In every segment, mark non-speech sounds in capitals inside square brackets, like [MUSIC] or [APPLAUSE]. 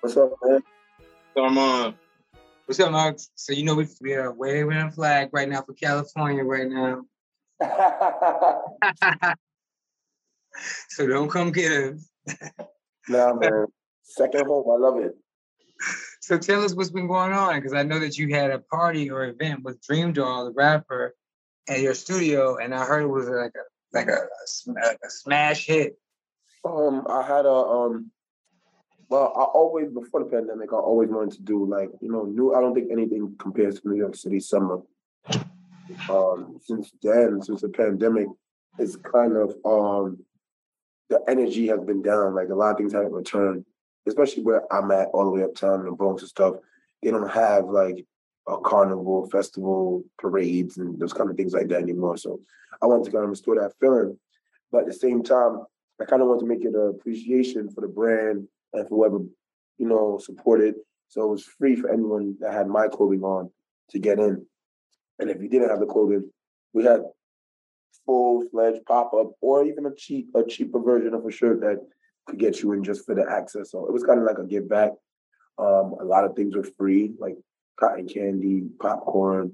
What's up, man? So I'm on. What's up, Mark? So you know we we are waving a flag right now for California right now. [LAUGHS] [LAUGHS] so don't come get us. [LAUGHS] nah, man. Second home. I love it. So tell us what's been going on, because I know that you had a party or event with DreamDoll, the rapper, at your studio, and I heard it was like a like a, like a smash hit. Um, I had a um. Well, I always before the pandemic, I always wanted to do like you know new. I don't think anything compares to New York City summer. Um, since then, since the pandemic, it's kind of um the energy has been down. Like a lot of things haven't returned, especially where I'm at, all the way uptown in the Bronx and stuff. They don't have like a carnival, festival, parades, and those kind of things like that anymore. So I wanted to kind of restore that feeling, but at the same time, I kind of want to make it an appreciation for the brand and for whoever you know supported. So it was free for anyone that had my clothing on to get in. And if you didn't have the clothing, we had full fledged pop up or even a cheap a cheaper version of a shirt that could get you in just for the access. So it was kind of like a give back. Um, a lot of things were free, like cotton candy, popcorn,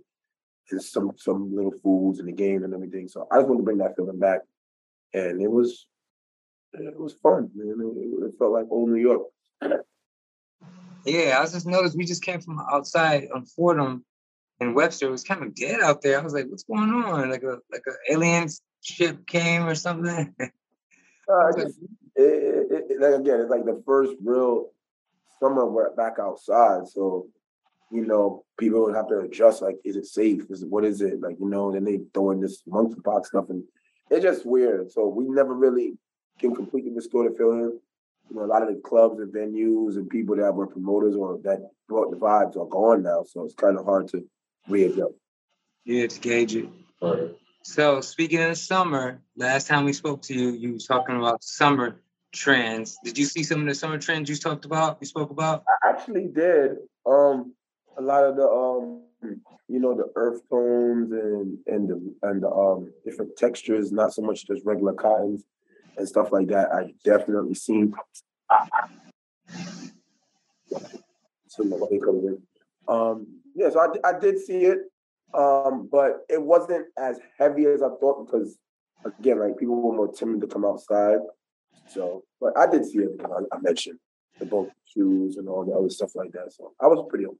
and some some little foods in the game and everything. So I just wanted to bring that feeling back, and it was it was fun, man. It, it felt like old New York. Yeah, I just noticed we just came from outside on Fordham and Webster. It was kind of dead out there. I was like, "What's going on? Like a like an alien ship came or something?" [LAUGHS] uh, just, it, it, it, like again, it's like the first real summer we're back outside. So, you know, people would have to adjust. Like, is it safe? Is it, what is it? Like, you know, then they throw in this monkeypox stuff, and it's just weird. So we never really can completely restore the feeling. You know, a lot of the clubs and venues and people that were promoters or that brought the vibes are gone now. So it's kind of hard to readjust. Yeah, to gauge it. So speaking of the summer, last time we spoke to you, you was talking about summer trends. Did you see some of the summer trends you talked about? You spoke about? I actually did. Um, a lot of the um, you know, the earth tones and and the and the um different textures, not so much just regular cottons and stuff like that. I definitely seen. So nobody comes in. Um, yeah, so I, I did see it, um, but it wasn't as heavy as I thought because, again, like people were more timid to come outside. So, but I did see it because I, I mentioned the both shoes and all the other stuff like that. So I was pretty open.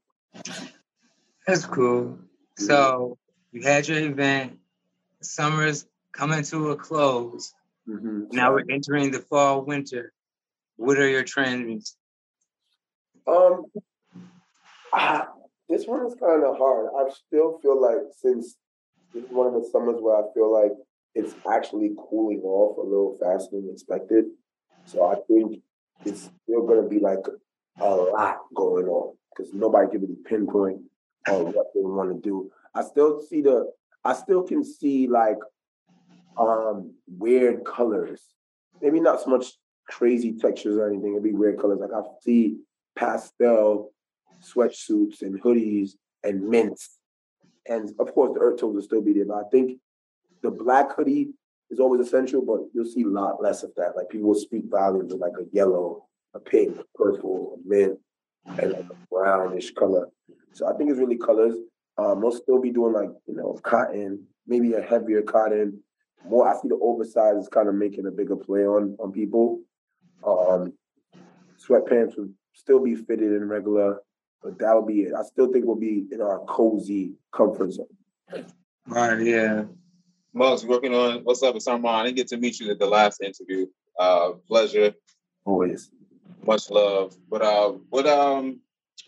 That's cool. So you had your event. Summer's coming to a close. Mm-hmm. Now we're entering the fall winter. What are your trends? Um, I, this one is kind of hard. I still feel like since this is one of the summers where I feel like it's actually cooling off a little faster than expected. So I think it's still going to be like a lot going on because nobody can really pinpoint on what they want to do. I still see the, I still can see like um weird colors. Maybe not so much crazy textures or anything. It'd be weird colors. Like I see pastel sweatsuits and hoodies and mints. And of course the earth tones will still be there. But I think the black hoodie is always essential, but you'll see a lot less of that. Like people will speak volumes of like a yellow, a pink, purple, a mint, and like a brownish color. So I think it's really colors. Um, they'll still be doing like, you know, cotton, maybe a heavier cotton, more. I see the oversize is kind of making a bigger play on on people. Um, sweatpants would still be fitted in regular, but that would be it. I still think we'll be in our cozy comfort zone. Right. Yeah. Muggs working on what's up, it's Armand. I didn't get to meet you at the last interview. Uh, pleasure. Always. Much love. But uh, what um,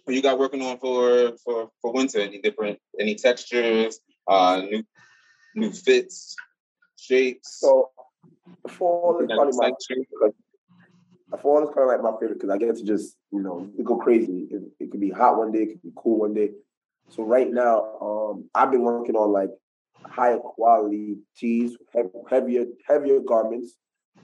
what you got working on for for for winter? Any different? Any textures? Uh, new new fits, shapes. So fall is probably my favorite. Fall is kind of like my favorite because I get to just you know go crazy. It, it could be hot one day, it could be cool one day. So right now, um, I've been working on like higher quality tees, heavier heavier garments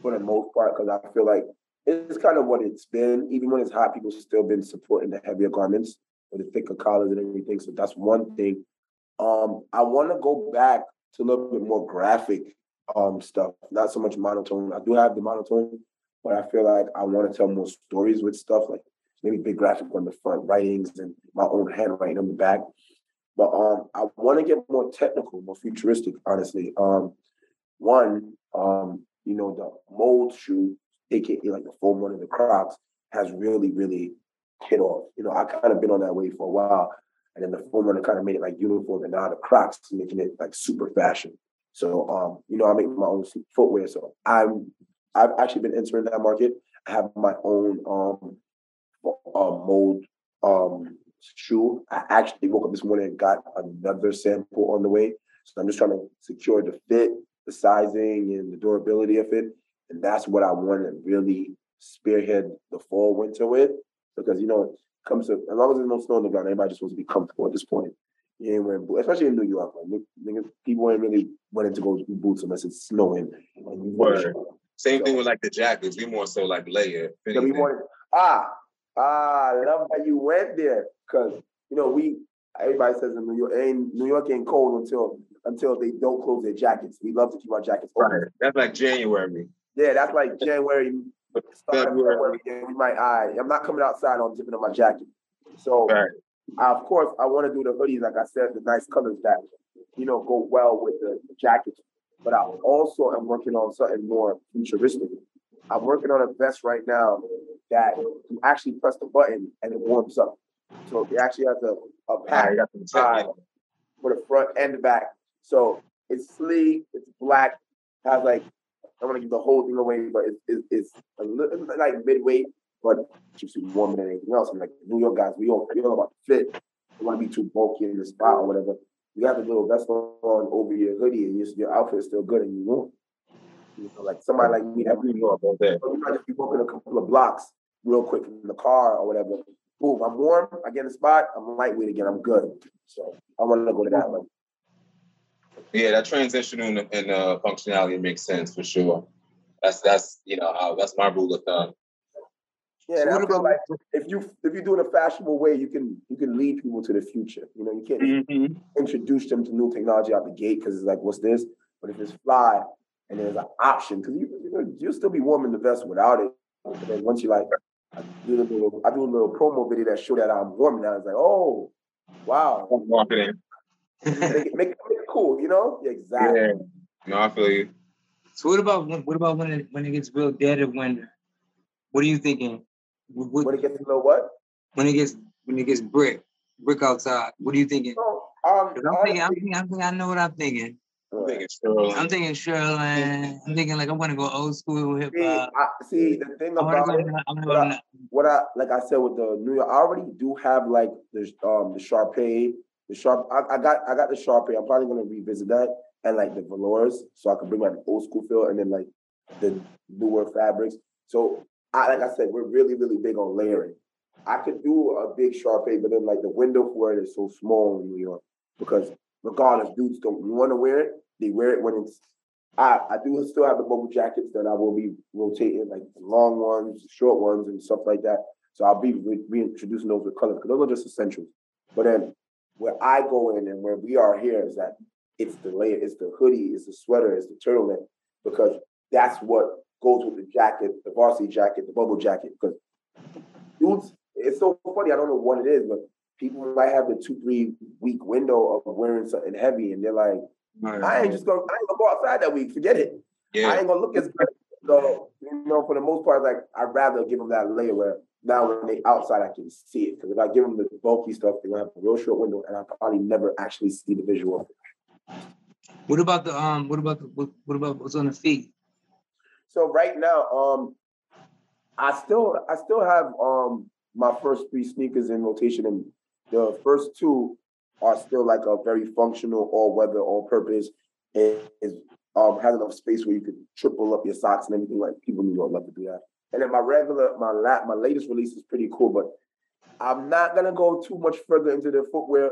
for the most part because I feel like it's kind of what it's been. Even when it's hot, people still been supporting the heavier garments with the thicker collars and everything. So that's one thing. Um, I want to go back to a little bit more graphic um, stuff, not so much monotone. I do have the monotone, but I feel like I want to tell more stories with stuff. Like maybe big graphic on the front, writings and my own handwriting on the back. But um, I want to get more technical, more futuristic, honestly. Um, one, um, you know, the mold shoe, aka like the foam one of the Crocs, has really, really hit off. You know, I kind of been on that way for a while. And then the foam runner kind of made it like uniform, and now the Crocs making it like super fashion. So, um, you know, I make my own footwear. So I'm, I've actually been entering that market. I have my own um, uh, mold um, shoe. I actually woke up this morning and got another sample on the way. So I'm just trying to secure the fit, the sizing, and the durability of it. And that's what I want to really spearhead the fall winter with. Because you know, it comes to as long as there's no snow on the ground, everybody just wants to be comfortable at this point. You ain't wearing especially in New York. Like, niggas, people ain't really wanting to go boots unless it's snowing. Word. Same so, thing with like the jackets. We more so like layer. Yeah, we more, ah, ah, I love that you went there because you know we everybody says in New York ain't New York ain't cold until until they don't close their jackets. We love to keep our jackets open. Right. That's like January. Yeah, that's like January. February. February we might. I I'm not coming outside on zipping up my jacket. So right. I, of course I want to do the hoodies, like I said, the nice colors that you know go well with the, jackets. But I also am working on something more futuristic. I'm working on a vest right now that you actually press the button and it warms up. So it actually has a, a pack side for the front and the back. So it's sleek, it's black, has like I don't want to give the whole thing away, but it's, it's, it's a little like midweight, but keeps you warmer than anything else. And like New York guys, we all we all about fit. We want to be too bulky in the spot or whatever. You have a little vest on over your hoodie, and your, your outfit is still good, and you warm. You know, like somebody like me that we know about that. You might just be walking a couple of blocks real quick from the car or whatever. Boom, I'm warm. I get in the spot. I'm lightweight again. I'm good. So I want to go to that one. Yeah, that transition in, in uh, functionality makes sense for sure. That's that's you know how that's my rule of thumb. Yeah, so I feel like if you if you do it in a fashionable way, you can you can lead people to the future. You know, you can't mm-hmm. introduce them to new technology out the gate because it's like, what's this? But if it's fly and there's an option, because you, you you'll still be warm in the vest without it. But then once you like, I do a little I do a little promo video that show that I'm warm now. It's like, oh, wow, marketing. make, it, make, it, make it cool, you know? Yeah, exactly. Yeah. No, I feel you. So what about when, what about when it when it gets real dead of winter? What are you thinking? What, when it gets a little what? When it gets when it gets brick brick outside. What are you thinking? So, um, I'm, thinking, I'm thinking, I'm thinking, I know what I'm thinking. I'm thinking shearling. I'm thinking shearling. I'm thinking like I'm gonna go old school hip hop. See, see, the thing about it, what I, what I, like I said with the New York, I already do have like the um the sherpa, the sharp. I, I got I got the sherpa. I'm probably gonna revisit that and like the velours, so I can bring like the old school feel, and then like the newer fabrics. So I like I said, we're really really big on layering. I could do a big sherpa, but then like the window for it is so small in New York because regardless, dudes don't want to wear it. They wear it when it's. I, I do still have the bubble jackets that I will be rotating, like long ones, short ones, and stuff like that. So I'll be re- reintroducing those with colors because those are just essentials. But then where I go in and where we are here is that it's the layer, it's the hoodie, it's the sweater, it's the turtleneck, because that's what goes with the jacket, the varsity jacket, the bubble jacket. Because dudes, it's so funny. I don't know what it is, but people might have a two, three week window of wearing something heavy, and they're like, right. I ain't just gonna, I ain't gonna go outside that week. Forget it. Yeah. I ain't gonna look as good. So, you know, for the most part, like I'd rather give them that layer where now when they outside, I can see it. Because if I give them the bulky stuff, they're gonna have a real short window, and I probably never actually see the visual. What about the um? What about the what, what about what's on the feet? So right now, um, I still I still have um my first three sneakers in rotation, and the first two are still like a very functional, all weather, all purpose. It is um, has enough space where you could triple up your socks and everything. Like people in New York love to do that. And then my regular, my lat, my latest release is pretty cool, but I'm not gonna go too much further into the footwear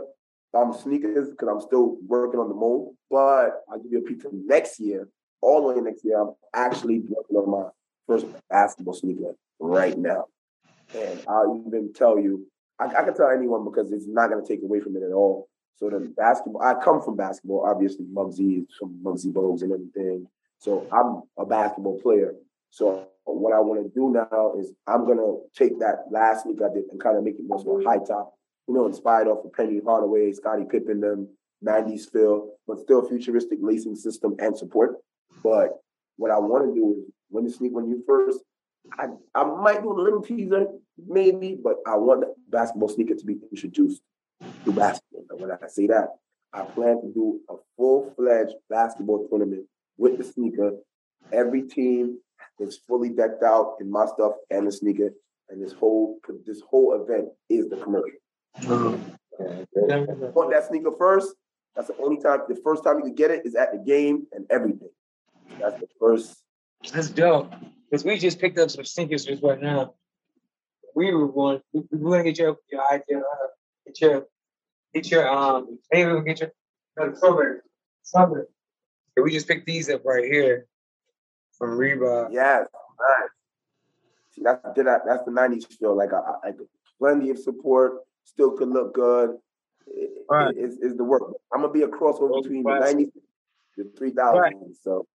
um sneakers because I'm still working on the mold. But I'll give you a peek from next year. All the way next year, I'm actually working on my first basketball sneaker right now. And I'll even tell you I, I can tell anyone because it's not going to take away from it at all. So the basketball, I come from basketball, obviously Muggsy from Muggsy Bogues and everything. So I'm a basketball player. So what I want to do now is I'm gonna take that last sneaker I did and kind of make it more so high top, you know, inspired off of Penny Hardaway, Scottie Pippen, them 90s feel, but still futuristic lacing system and support. But what I want to do is when the sneak when you first, I, I might do a little teaser, maybe, but I want the basketball sneaker to be introduced to basketball. And when I say that, I plan to do a full-fledged basketball tournament with the sneaker. Every team is fully decked out in my stuff and the sneaker. And this whole this whole event is the commercial. Mm-hmm. Want that sneaker first? That's the only time. The first time you can get it is at the game and everything. That's the first. That's dope. Because we just picked up some sneakers just right now. We were going. We, we want to get your your idea. Uh, get your get your um. Maybe we'll get your uh, strawberry. Strawberry. We just picked these up right here from Reebok. Yes, nice. See, that's that, that's the '90s feel. Like I, I, plenty of support, still could look good. right. Is is the work. I'm gonna be a crossover between the '90s the 3000. Right. So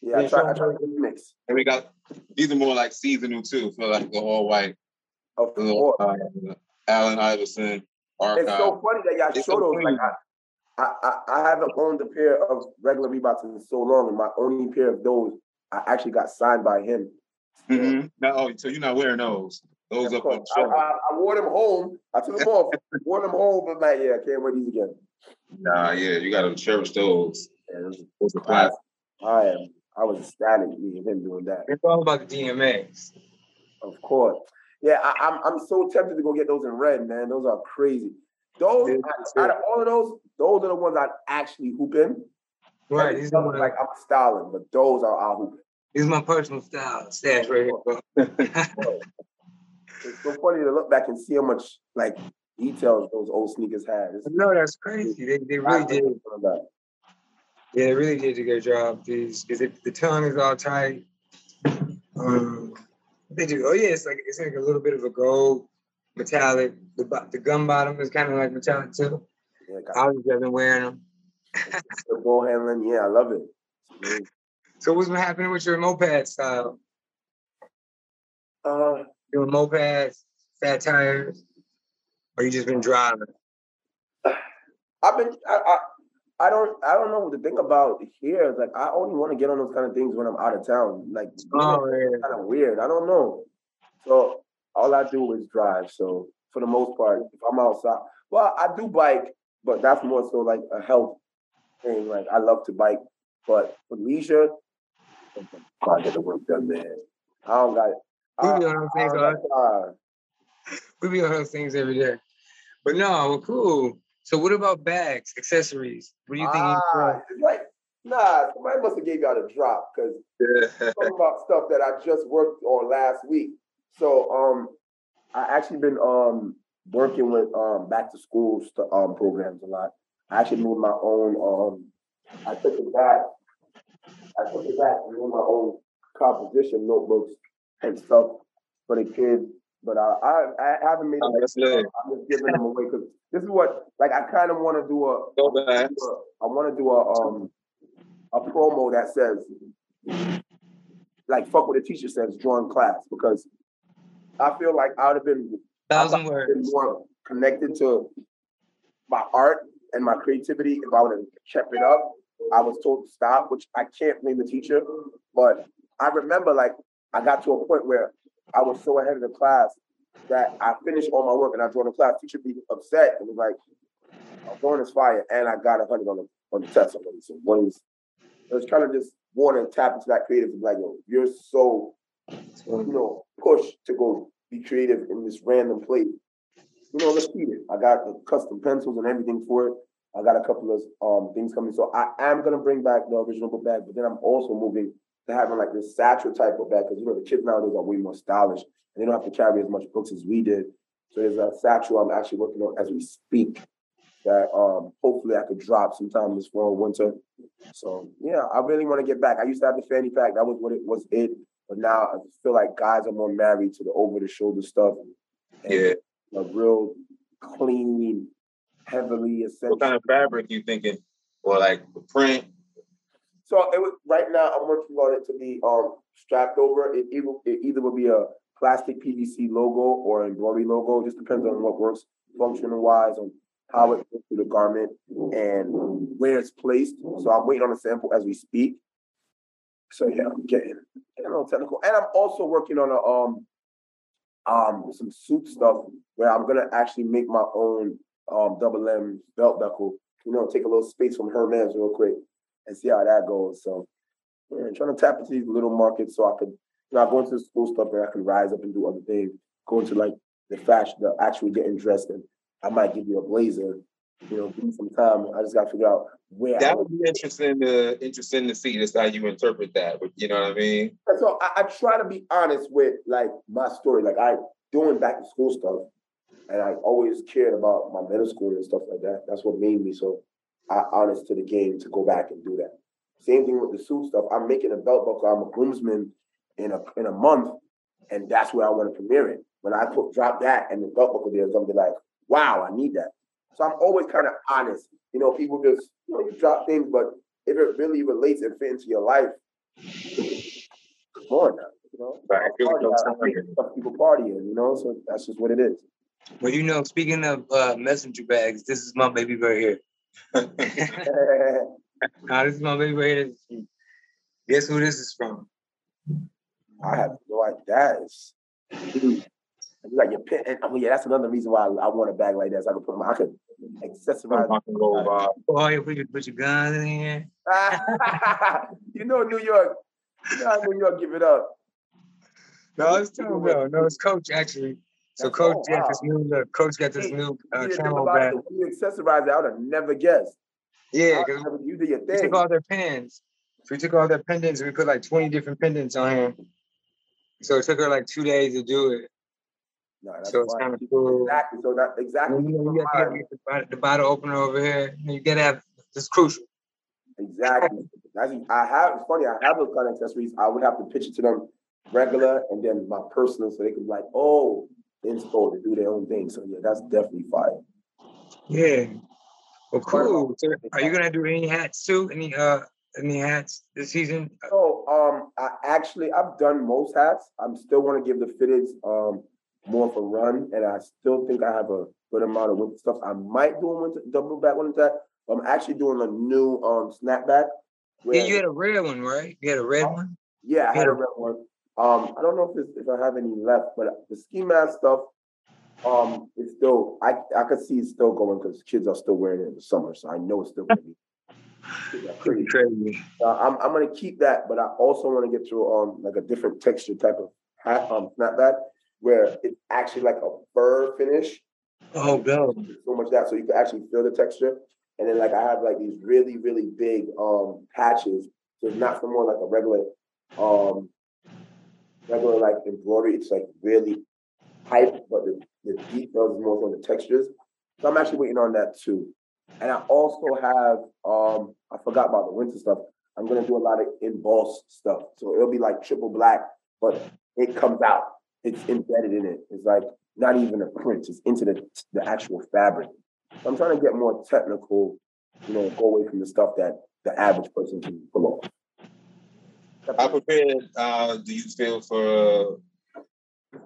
yeah, yeah, I try, I try to mix. And we got these are more like seasonal too, for like the all white. Of course. Uh, Allen Iverson. Archive. It's so funny that y'all show those. Like I, I, I haven't owned a pair of regular Reeboks in so long, and my only pair of those I actually got signed by him. Mm-hmm. No, oh, so you're not wearing those. Those up on I, I, I, wore them home. I took them off, wore them home, but like, yeah, I can't wear these again. Nah, yeah, you gotta cherish those. Yeah, those, those are classic. I am. I was ecstatic me and him doing that. It's all about the DMAs. Of course. Yeah, I, am I'm, I'm so tempted to go get those in red, man. Those are crazy. Those out of all of those, those are the ones I actually hoop in. Right. These are like I'm styling, but those are our hooping. These are my personal style stash right here, bro. it's so funny to look back and see how much like details those old sneakers had. It's, no, that's crazy. They, they really did. Yeah, they really did a good job. These because the tongue is all tight. Um, they do. Oh yeah, it's like it's like a little bit of a gold metallic. The the gum bottom is kind of like metallic too. Yeah, I was been wearing them. the ball handling, yeah, I love it. So what's been happening with your moped style? Uh, doing mopeds, fat tires, or you just been driving? I've been. I, I, I don't. I don't know what to think about here. Like I only want to get on those kind of things when I'm out of town. Like oh, kind of weird. I don't know. So all I do is drive. So for the most part, if I'm outside, well, I do bike, but that's more so like a health thing. Like I love to bike, but for leisure, I get the work done, man. I don't got. We be on those things, We be on those things every day. But no, well, cool. So what about bags, accessories? What do you think? Ah, it's like, nah, somebody must have gave y'all a drop because [LAUGHS] talking about stuff that I just worked on last week. So um I actually been um working with um back to school st- um programs a lot. I actually made my own um I took it back I took it back and made my own composition notebooks and stuff for the kids. But I I, I haven't made. Oh, I'm just giving them away because this is what like I kind of want to do a. Go back. I want to do a um a promo that says like fuck what the teacher says drawing class because I feel like I would have been thousand words been more connected to my art and my creativity if I would have kept it up I was told to stop, which I can't blame the teacher. But I remember like I got to a point where I was so ahead of the class that I finished all my work and I joined the class. Teacher be upset and was like, I'm going as fire, and I got a hundred on the on the test already. So one is kind of just wanting to tap into that creative and like, yo, you're so you know pushed to go be creative in this random place. You know, let's feed it. I got the custom pencils and everything for it. I got a couple of um, things coming. So I am gonna bring back the original book bag, but then I'm also moving to having like this satchel type of bag because you know the kids nowadays are way more stylish and they don't have to carry as much books as we did. So there's a satchel I'm actually working on as we speak that um, hopefully I could drop sometime this fall winter. So yeah, I really want to get back. I used to have the fanny pack. That was what it was it. But now I feel like guys are more married to the over the shoulder stuff. yeah. A real clean heavily essential. What kind of fabric you thinking, or like the print? So it was right now. I'm working on it to be um strapped over. It, it, it either will be a plastic PVC logo or embroidery logo. Just depends on what works functional wise on how it goes through the garment and where it's placed. So I'm waiting on a sample as we speak. So yeah, I'm getting, getting a little technical. And I'm also working on a um um some suit stuff where I'm gonna actually make my own um double M belt buckle. You know, take a little space from Hermes real quick and see how that goes. So yeah, trying to tap into these little markets so I could you know, I go into the school stuff and I can rise up and do other things. Go into like the fashion, the actually getting dressed and I might give you a blazer. You know, give me some time. I just got to figure out where. That would be interesting to interesting to see just how you interpret that. But You know what I mean? so I, I try to be honest with like my story. Like I doing back to school stuff, and I always cared about my middle school and stuff like that. That's what made me so I, honest to the game to go back and do that. Same thing with the suit stuff. I'm making a belt buckle. I'm a groomsman in a in a month, and that's where I want to premiere it. When I put drop that and the belt buckle there, it's gonna be like, wow, I need that. So I'm always kind of honest. You know, people just, you know, you drop things, but if it really relates and fit into your life, come on now. You know, right. party, people partying, you know, so that's just what it is. Well, you know, speaking of uh, messenger bags, this is my baby right here. [LAUGHS] nah, this is my baby right. Guess who this is from? I have no idea. That is like your pen. And, I mean, yeah, that's another reason why I, I, want a bag like that. So I can put my, I could accessorize. Oh, you put your, put your guns in here. [LAUGHS] you know, New York. You know New York give it up. No, it's Tom No, no, it's Coach actually. So Coach got wow. this new. Coach got this new uh, camo bag. You accessorize it, I would have never guessed. Yeah, because you did your thing. We took all their pins. So we took all their pendants and we put like 20 different pendants on him. So it took her like two days to do it. No, that's so it's kind of cool. Exactly. So that exactly. You, know, you got to get the bottle, the bottle opener over here. You got to have. It's crucial. Exactly. That's, I have. It's funny. I have those kind of accessories. I would have to pitch it to them regular and then my personal, so they can be like, oh, inspo to do their own thing. So yeah, that's definitely fire. Yeah. Well, cool. So are you gonna do any hats too? Any uh any hats this season? So um, I actually I've done most hats. I'm still want to give the fitteds um more of a run, and I still think I have a good amount of winter stuff. I might do a winter double back winter that. I'm actually doing a new um snapback. Yeah, you had a red one, right? You had a red one. Yeah, I had a red one. Um, I don't know if if I have any left, but the ski mask stuff, um, it's still I I could see it's still going because kids are still wearing it in the summer, so I know it's still gonna be. Pretty [LAUGHS] crazy. Uh, I'm I'm gonna keep that, but I also want to get to um like a different texture type of hat um snapback where it's actually like a fur finish. Oh, no. So much that so you can actually feel the texture. And then like I have like these really, really big um patches. So it's not for more like a regular um like embroidery. It's like really tight, but the, the details more on the textures. So I'm actually waiting on that too. And I also have um I forgot about the winter stuff. I'm gonna do a lot of embossed stuff. So it'll be like triple black, but it comes out it's embedded in it. It's like not even a print. It's into the the actual fabric. So I'm trying to get more technical. You know, go away from the stuff that the average person can pull off. How prepared uh, do you feel for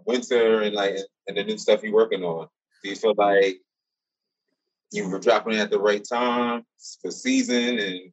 winter and like and the new stuff you're working on? Do you feel like you were dropping at the right time for season and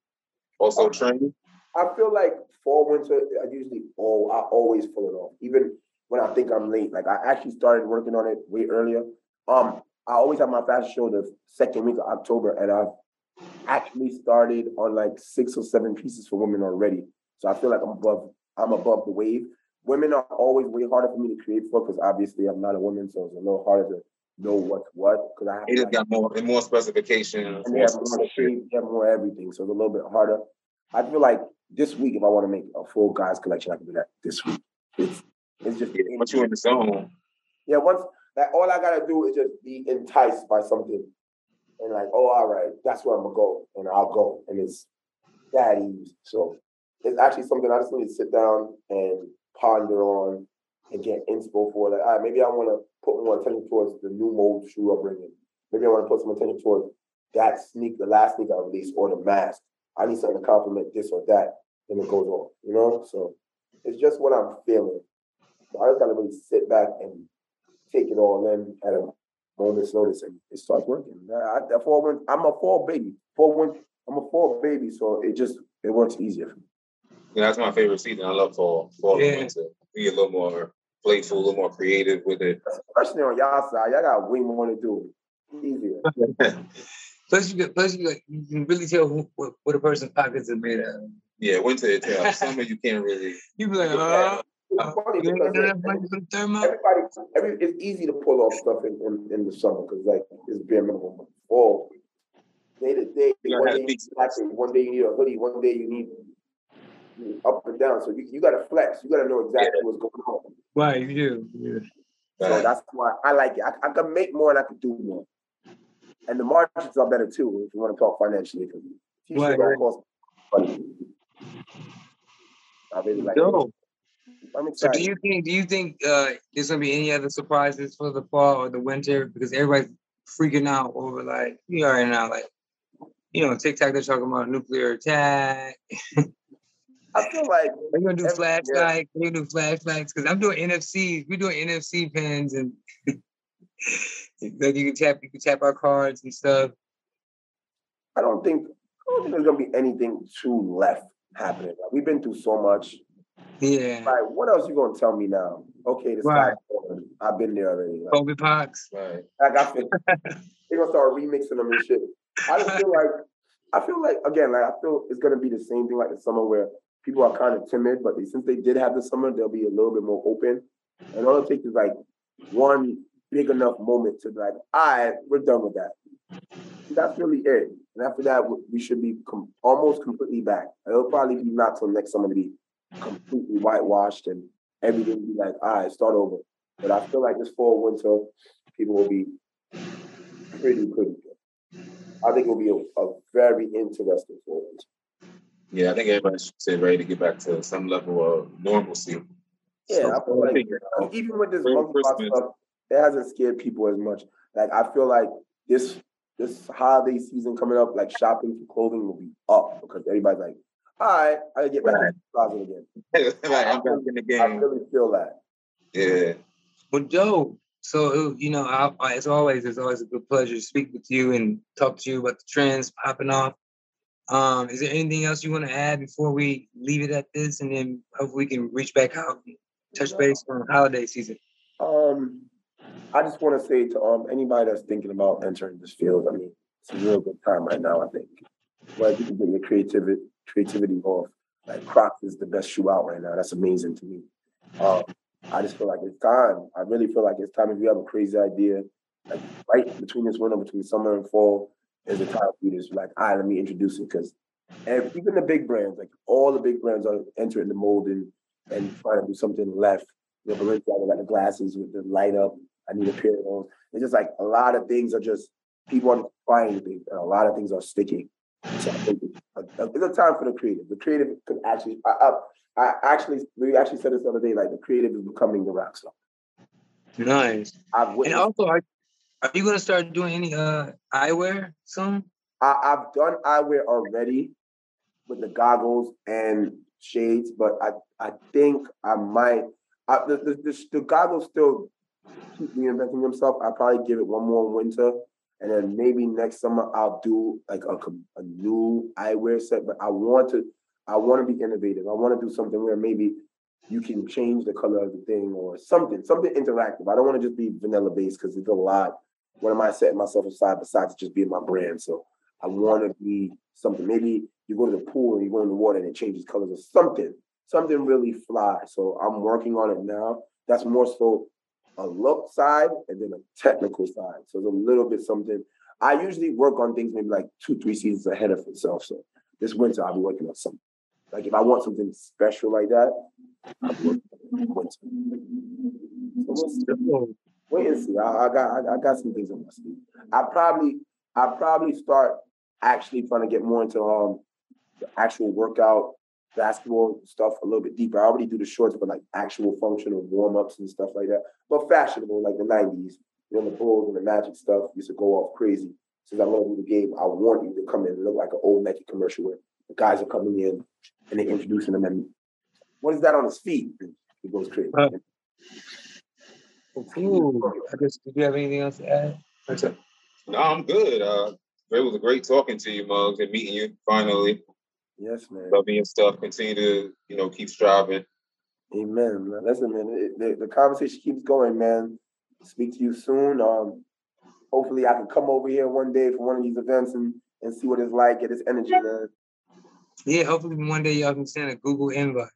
also training? I feel like fall, winter, I usually oh I always pull it off. Even when I think I'm late. Like I actually started working on it way earlier. Um, I always have my fashion show the second week of October, and I've actually started on like six or seven pieces for women already. So I feel like I'm above I'm above the wave. Women are always way harder for me to create for because obviously I'm not a woman, so it's a little harder to know what's what. Because I have it like, got more and more specifications. And they have more shape, they have more everything, so it's a little bit harder. I feel like this week, if I want to make a full guys collection, I can do that this week. It's it's just yeah, once you in the zone. Yeah, once that all I gotta do is just be enticed by something and like, oh, all right, that's where I'm gonna go, and I'll go, and it's that easy. So it's actually something I just need to sit down and ponder on and get inspo for. Like, all right, maybe I want to put more attention towards the new mold shoe I'm bringing. Maybe I want to put some attention towards that sneak, the last sneak I released, or the mask. I need something to complement this or that, and it goes on. You know, so It's just what I'm feeling. So I just gotta really sit back and take it all in at a moment's notice, and it starts working. I, I fall I'm a fall baby. Fall when I'm a fall baby, so it just it works easier for me. Yeah, that's my favorite season. I love fall, fall yeah. and winter. Be a little more playful, a little more creative with it. Especially on y'all side, y'all got way more to do. Easier. [LAUGHS] plus, you get, plus you, get, you can really tell who, what, what a person's pockets are made of. Yeah, winter it tells. [LAUGHS] Summer you can't really. You be like, uh, uh, everybody, every, it's easy to pull off stuff in, in, in the summer because like it's bare minimum. Fall, day to day, one day, you one day you need a hoodie, one day you need up and down. So you, you got to flex. You got to know exactly yeah. what's going on. Right, you do. Yeah. So that's why I like it. I, I can make more and I can do more. And the margins are better too if you want to talk financially. Because t-shirt right. cost money. I really like it. So do you think do you think uh, there's gonna be any other surprises for the fall or the winter? Because everybody's freaking out over like you already know, like you know, TikTok they're talking about nuclear attack. [LAUGHS] I feel like we're gonna do flashlights. We're gonna do flashlights because I'm doing NFCs. We're doing NFC pins and [LAUGHS] like you can tap you can tap our cards and stuff. I don't think I don't think there's gonna be anything too left happening. Like, we've been through so much. Yeah. Like, what else you gonna tell me now? Okay, the right. I've been there already. Like, Kobe Pox. Right. Like I feel they're gonna start remixing them and shit. I just feel [LAUGHS] like I feel like again, like I feel it's gonna be the same thing like the summer where people are kind of timid, but they, since they did have the summer, they'll be a little bit more open. And all it takes is like one big enough moment to be like, all right, we're done with that. That's really it. And after that, we should be com- almost completely back. It'll probably be not till next summer to be completely whitewashed and everything be like, all right, start over. But I feel like this fall, winter, people will be pretty, pretty good. I think it will be a, a very interesting fall winter. Yeah, I think everybody should say ready to get back to some level of normalcy. Yeah, so, I feel like even with this monkeypox stuff, it hasn't scared people as much. Like I feel like this this holiday season coming up, like shopping for clothing will be up because everybody's like, all right, I gotta get back right. to the closet again. [LAUGHS] right, I'm back in the game. I really feel that. Yeah. Well, Joe, so you know, I, as always, it's always a good pleasure to speak with you and talk to you about the trends popping off. Um, is there anything else you want to add before we leave it at this, and then hopefully we can reach back out, touch base on holiday season? Um, I just want to say to um anybody that's thinking about entering this field, I mean, it's a real good time right now. I think where you can get your creativity creativity off. Like Crocs is the best shoe out right now. That's amazing to me. Um, I just feel like it's time. I really feel like it's time. If you have a crazy idea, like right between this winter, between summer and fall, is a you just like, all right, let me introduce it because even the big brands, like all the big brands are entering the mold and, and trying to do something left. You know, Balenciaga like the glasses with the light up. I need a pair of those. It's just like a lot of things are just people are trying things, and a lot of things are sticking. So I think it's a, it's a time for the creative. The creative could actually, I, I, I actually, we actually said this the other day. Like the creative is becoming the rock star. Nice. and also, are, are you gonna start doing any uh eyewear soon? I, I've done eyewear already with the goggles and shades, but I I think I might. I, the, the, the, the goggles still keep reinventing themselves. I'll probably give it one more winter, and then maybe next summer I'll do like a, a new eyewear set. But I want to I want to be innovative. I want to do something where maybe you can change the color of the thing or something, something interactive. I don't want to just be vanilla based because it's a lot what am I setting myself aside besides just being my brand? So I want to be something. Maybe you go to the pool and you go in the water and it changes colors or something, something really fly. So I'm working on it now. That's more so a look side and then a technical side. So it's a little bit something. I usually work on things maybe like two, three seasons ahead of itself. So this winter I'll be working on something. Like if I want something special like that, I'll be working on winter. So wait and see. I, I got I, I, got some things on my sleeve. I probably I probably start actually trying to get more into um the actual workout basketball stuff a little bit deeper. I already do the shorts, but like actual functional warm ups and stuff like that. But fashionable, like the '90s, you know, the Bulls and the Magic stuff used to go off crazy. Since I learned the game, I want you to come in and look like an old Nike commercial where the guys are coming in and they're introducing them and what is that on his feet? He goes crazy. Uh, Ooh, I guess, did you have anything else to add? No, I'm good. Uh, it was a great talking to you, Muggs, and meeting you finally. Yes, man. Love you and stuff. Continue to, you know, keep striving. Amen. Man. Listen, man, it, the, the conversation keeps going, man. Speak to you soon. Um, hopefully, I can come over here one day for one of these events and, and see what it's like, get this energy, man. Yeah, hopefully one day y'all can send a Google invite.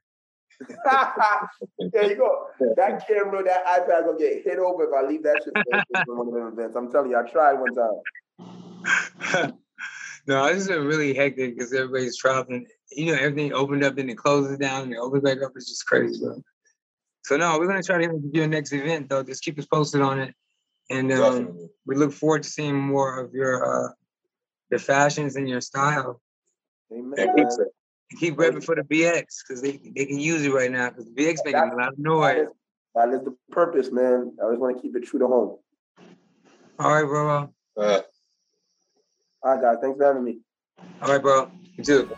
[LAUGHS] there you go. That camera, that iPad gonna get hit over if I leave that shit in one of them events. I'm telling you, I tried one time. [LAUGHS] no, it's been really hectic because everybody's traveling. You know, everything opened up and it closes down and it opens back up. It's just crazy, bro. So no, we're gonna try to do your next event though. Just keep us posted on it, and um, we look forward to seeing more of your uh, your fashions and your style. Amen keep repping for the BX because they, they can use it right now because the BX making a lot of noise. That is the purpose, man. I always want to keep it true to home. All right, bro. All right. All right, guys. Thanks for having me. All right, bro. You too.